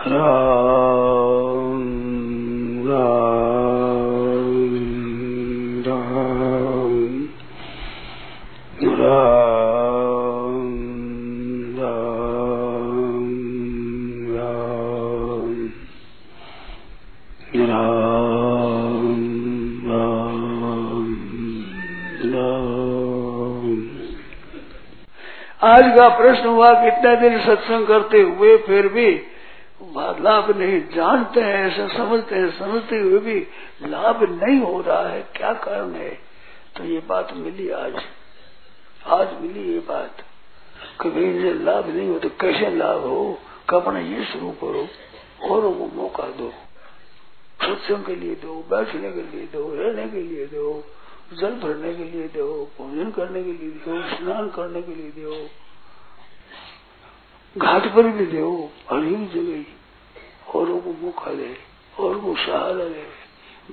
आज का प्रश्न हुआ कितना दिन सत्संग करते हुए फिर भी लाभ नहीं जानते हैं, ऐसा समझते हैं, समझते हुए भी लाभ नहीं हो रहा है। क्या कारण है? तो ये बात मिली आज। आज मिली ये बात। कभी ये लाभ नहीं हो तो कैसे लाभ हो? कपड़ा ये शुरू करो औरों को मौका दो। सत्संग के लिए दो, बैठने के लिए दो, रहने के लिए दो, जल भरने के लिए दो, भोजन करने के लिए दो, स्नान करने के लिए दो, घाट पर भी दो हरी जगह औरों को मौका दे, और को सहारा दे।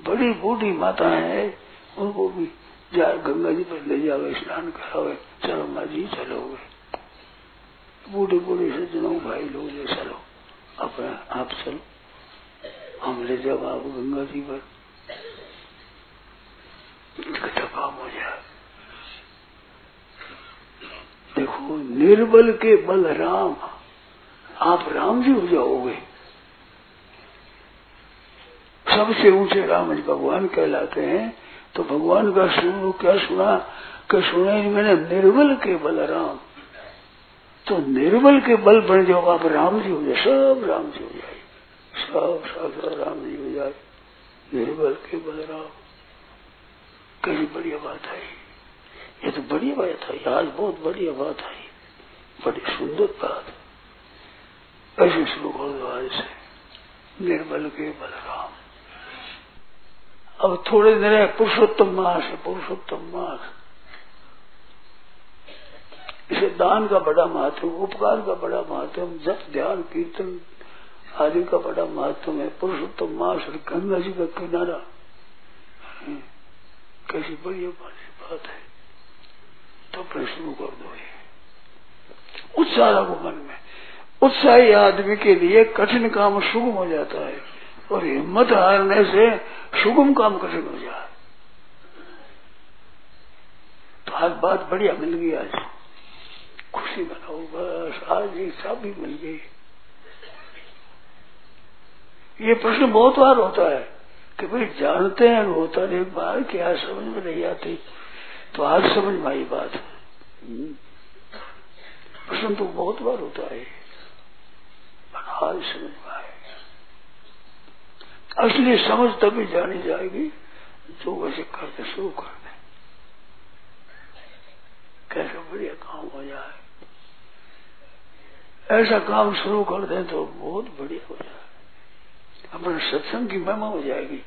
बड़ी बूढ़ी माता है, उनको भी जा गंगा जी पर ले जाओ, स्नान कराओ, चलो माँ जी चलोगे बूढ़े बूढ़े सज्जनों भाई लोग ले चलो, अपना आप चलो। हम ले जाओ आप गंगा जी पर। काम हो जाए देखो, निर्बल के बल राम आप राम जी हो जाओगे। सबसे ऊँचे राम जी भगवान कहलाते हैं। तो भगवान का सुनो, क्या सुना? कि सुने मैंने, निर्बल के बल, राम। तो निर्बल के बल बन जाओ, आप राम जी हो जाए, सब राम जी हो जाए। सब सब राम जी हो जाए। निर्बल के बल, राम। कैसी बढ़िया बात आई ये तो बढ़िया बात आई आज बहुत बढ़िया बात आई बड़ी सुंदर बात। ऐसे दो आज से निर्बल के बलराम अब थोड़े दिन है, पुरुषोत्तम मास है, पुरुषोत्तम मास। इसे दान का बड़ा महत्व, उपकार का बड़ा महत्व जप, ध्यान, कीर्तन आदि का बड़ा महत्व है। पुरुषोत्तम मास और गंगा जी का किनारा। कैसी बढ़िया बात है तो अपने शुरू कर दो ये। उत्साह रखो मन में। उत्साही आदमी के लिए कठिन काम सुगम हो जाता है। और हिम्मत हारने से सुगम काम कठिन हो जाए? तो आज बात बढ़िया मिल गई आज। खुशी मनाओ, बस, आज एक चाबी मिल गई। ये प्रश्न बहुत बार होता है कि भाई जानते हैं होता नहीं बार क्या समझ में नहीं आती? तो आज समझ में आई बात। प्रश्न तो बहुत बार होता है। आज समझ में असली समझ तभी जानी जाएगी जो वैसे करते शुरू कर दे। कैसे बढ़िया काम हो जाए। ऐसा काम शुरू कर दें तो बहुत बढ़िया हो जाए। अपने सत्संग की महिमा हो जाएगी।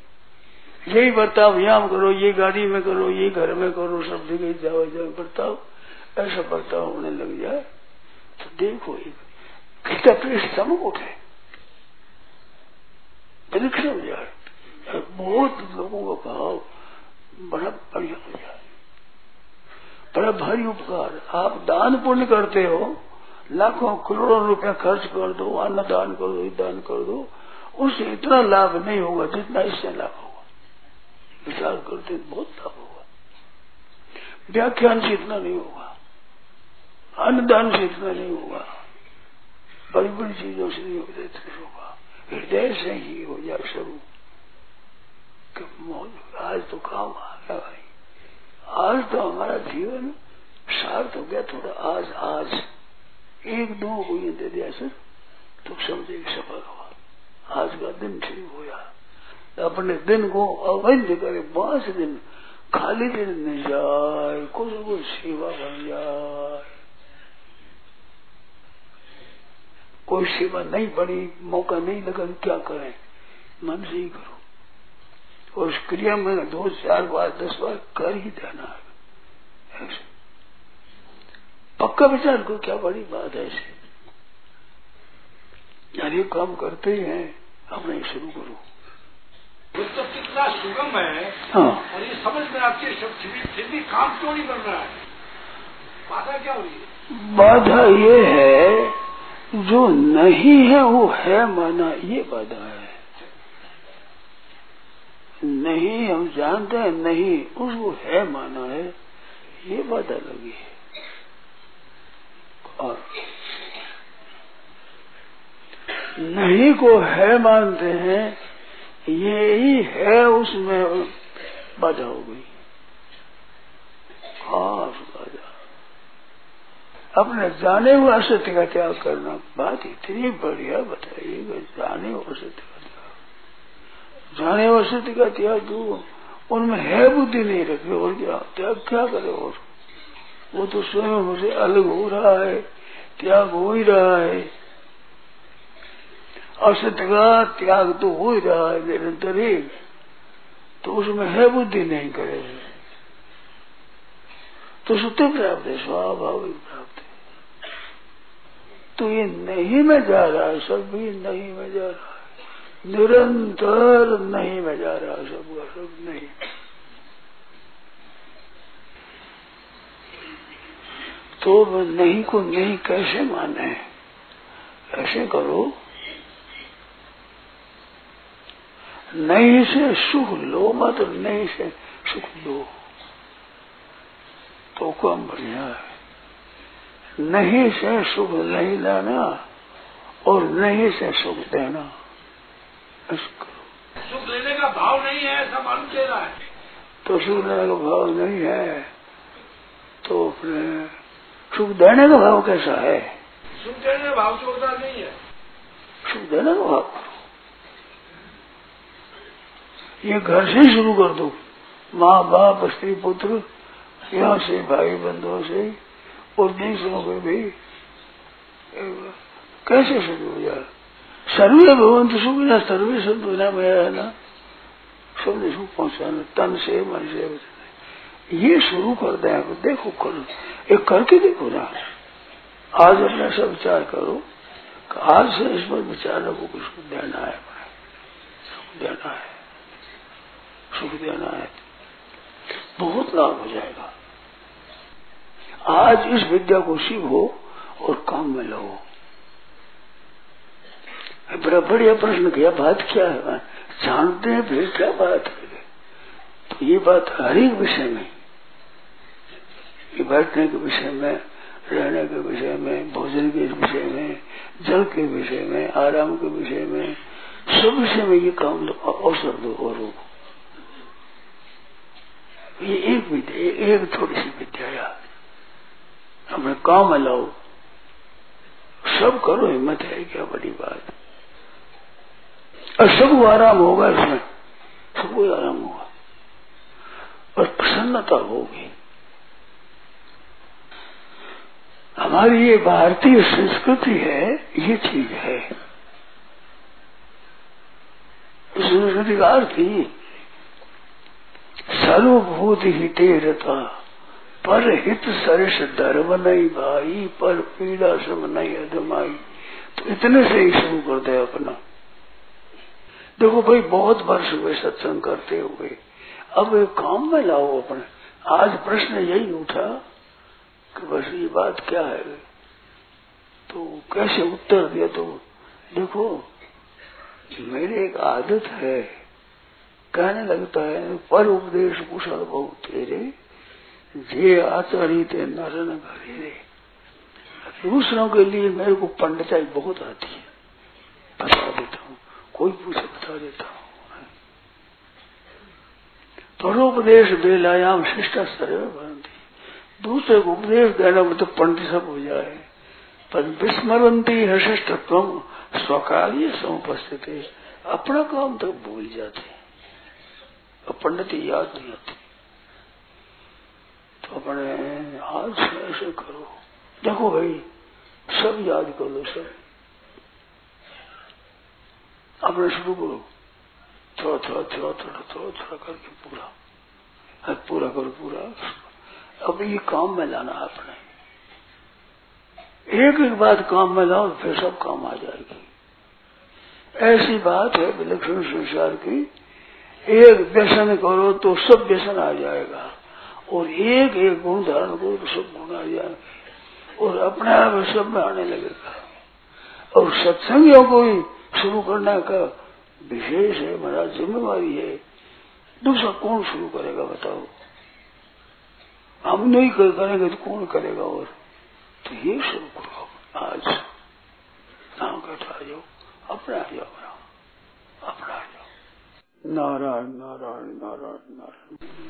यही बर्ताव यहाँ करो, ये गाड़ी में करो, ये घर में करो, सब जगह जाओ जाओ, बर्ताव। ऐसा बर्ताव होने लग जाए तो देखो एक कितना प्रेस चमक उठे। परीक्षा हो जाए। बहुत लोगों का भाव बड़ा बढ़िया हो जाए। बड़ा भारी उपकार। आप दान पुण्य करते हो, लाखों करोड़ों रुपया खर्च कर दो, अन्न दान कर दो दान कर दो, उससे इतना लाभ नहीं होगा जितना इससे लाभ होगा। विचार करते बहुत लाभ होगा। व्याख्यान से इतना नहीं होगा। अन्नदान से इतना नहीं होगा। बड़ी बड़ी चीज़ों से नहीं होगा इतना होगा। हृदय से ही हो जाए शुरू। आज तो काम आ गया भाई आज तो हमारा जीवन सार्थ हो गया थोड़ा। आज आज। एक दो को दे दिया सर तो समझे सफल हुआ। आज का दिन ठीक होया अपने दिन को अवैध करे पाँच दिन, खाली दिन नहीं जाए कुछ कुछ सेवा बन जाए। कोई सेवा नहीं बड़ी मौका नहीं लगा क्या करें। मन से ही करो। और उस क्रिया में दो चार बार दस बार कर ही देना है। ऐसे। पक्का विचार को क्या बड़ी बात है ऐसे। यार ये काम करते ही हैं अपने शुरू करो। तो कितना सुगम है। हाँ। और ये समझ में आपके सब फिर भी काम क्यों नहीं बन रहा है? बाधा क्या हो रही है? बाधा ये है जो नहीं है वो है माना ये बाधा है। नहीं हम जानते हैं, नहीं उसको है माना है, ये बाधा लगी है। और नहीं को है मानते हैं, ये ही है, उसमें बाधा हो गई। बाधा अपने जाने हुए असत्य का त्याग करना। बात इतनी बढ़िया बताइए जाने हुए असत्य का त्याग। जाने हुए असत्य का त्याग दो उनमें है बुद्धि नहीं रखी, और क्या? त्याग क्या करे और? वो तो स्वयं मुझे अलग हो रहा है, त्याग हो ही रहा है। असत्य का त्याग तो हो ही रहा है निरंतर ही तो उसमें है बुद्धि नहीं करे। तो सत्य प्राप्त है स्वाभाविक प्राप्त तो ये नहीं में जा रहा है सब नहीं में जा रहा। है निरंतर नहीं में जा रहा है सब का सब नहीं। तो नहीं को नहीं कैसे माने? ऐसे करो। नहीं से सुख लो मत, नहीं से सुख लो। तो कम बढ़िया है। नहीं से सुख नहीं लेना और नहीं से सुख देना। इसको। सुख लेने का भाव नहीं है ऐसा मालूम दे रहा है। तो सुख लेने का भाव नहीं है तो अपने सुख देने का भाव कैसा है? सुख देने का भाव जोरदार नहीं है। सुख देने का भाव। ये घर से शुरू कर दो। माँ बाप स्त्री पुत्र यहाँ से भाई बंधुओं से और दूसरों को भी कैसे शुरू हो जाए? सर्वे भगवंत सुख ना, सर्वे सब बिना मेरा है ना। सबने सुख पहुंचाना, तन से मन से। ये शुरू कर दे देखो करो एक करके देखो ना। आज अपना सब विचार करो आज से इस पर विचार रखो कि सुख देना है। सुख देना है। सुख देना है। बहुत लाभ हो जाएगा। आज इस विद्या को सीखो और काम में लो बड़ा बढ़िया प्रश्न किया, बात क्या है? जानते हैं फिर क्या बात है? तो ये बात हर एक विषय में बैठने के विषय में, रहने के विषय में, भोजन के विषय में, जल के विषय में, आराम के विषय में, सब विषय में ये काम दो अवसर दो और ये एक विद्या एक थोड़ी सी विद्या यार अपने काम लाओ सब करो, हिम्मत है, क्या बड़ी बात। और सबको आराम होगा इसमें। सबको आराम होगा। और प्रसन्नता होगी। हमारी ये भारतीय संस्कृति है, ये चीज़ है। संस्कृति का अर्थ ही सर्वभूत हिते पर हित सरिष धर्म नहीं भाई, पर पीड़ा सम नहीं अधमाई तो इतने से ही शुरू कर दे अपना। देखो भाई, बहुत वर्ष हुए सत्संग करते हुए। अब काम में लाओ अपने। आज प्रश्न यही उठा कि बस ये बात क्या है? तो कैसे उत्तर दिया तो? देखो, मेरी एक आदत है। कहने लगता है, पर उपदेश कुशल बहुत तेरे। जे आचरित नर न घरे दूसरों के लिए मेरे को पंडिताई बहुत आती है। बता देता हूँ, कोई पूछे बता देता हूँ। परोपदेश बेलायाम स्तर बनती दूसरे को उपदेश देना में तो पंडित सब हो जाए। पर विस्मरती विस्मरंती हशिष्टत्व स्वकार्य समुपस्थित। अपना काम तो भूल जाते। पंडित याद नहीं आती। अपने हाथ से ऐसे करो। देखो भाई, सब याद कर लो, सब। अपने शुरू करो। थोड़ा थोड़ा थोड़ा थोड़ा थोड़ा थोड़ा करके पूरा। पूरा करो, पूरा। अब ये काम में लाना है अपने। एक एक बात काम में लाओ, फिर सब काम आ जाएगी। ऐसी बात है, विलक्षण संसार की। एक व्यसन करो तो सब व्यसन आ जाएगा। और एक एक गुण धारण करो तो सब गुण आ जाएगा। और अपने आप सब में आने लगेगा। और सत्संगियों को ही शुरू करने का विशेष है महाराज जिम्मेवारी है। दूसरा कौन शुरू करेगा बताओ? हम नहीं कर, करेंगे तो कौन करेगा और? तो ये शुरू करो आज। नाम आ जाओ, अपना आ जाओ अपना आ जाओ। नारायण नारायण नारायण नारायण।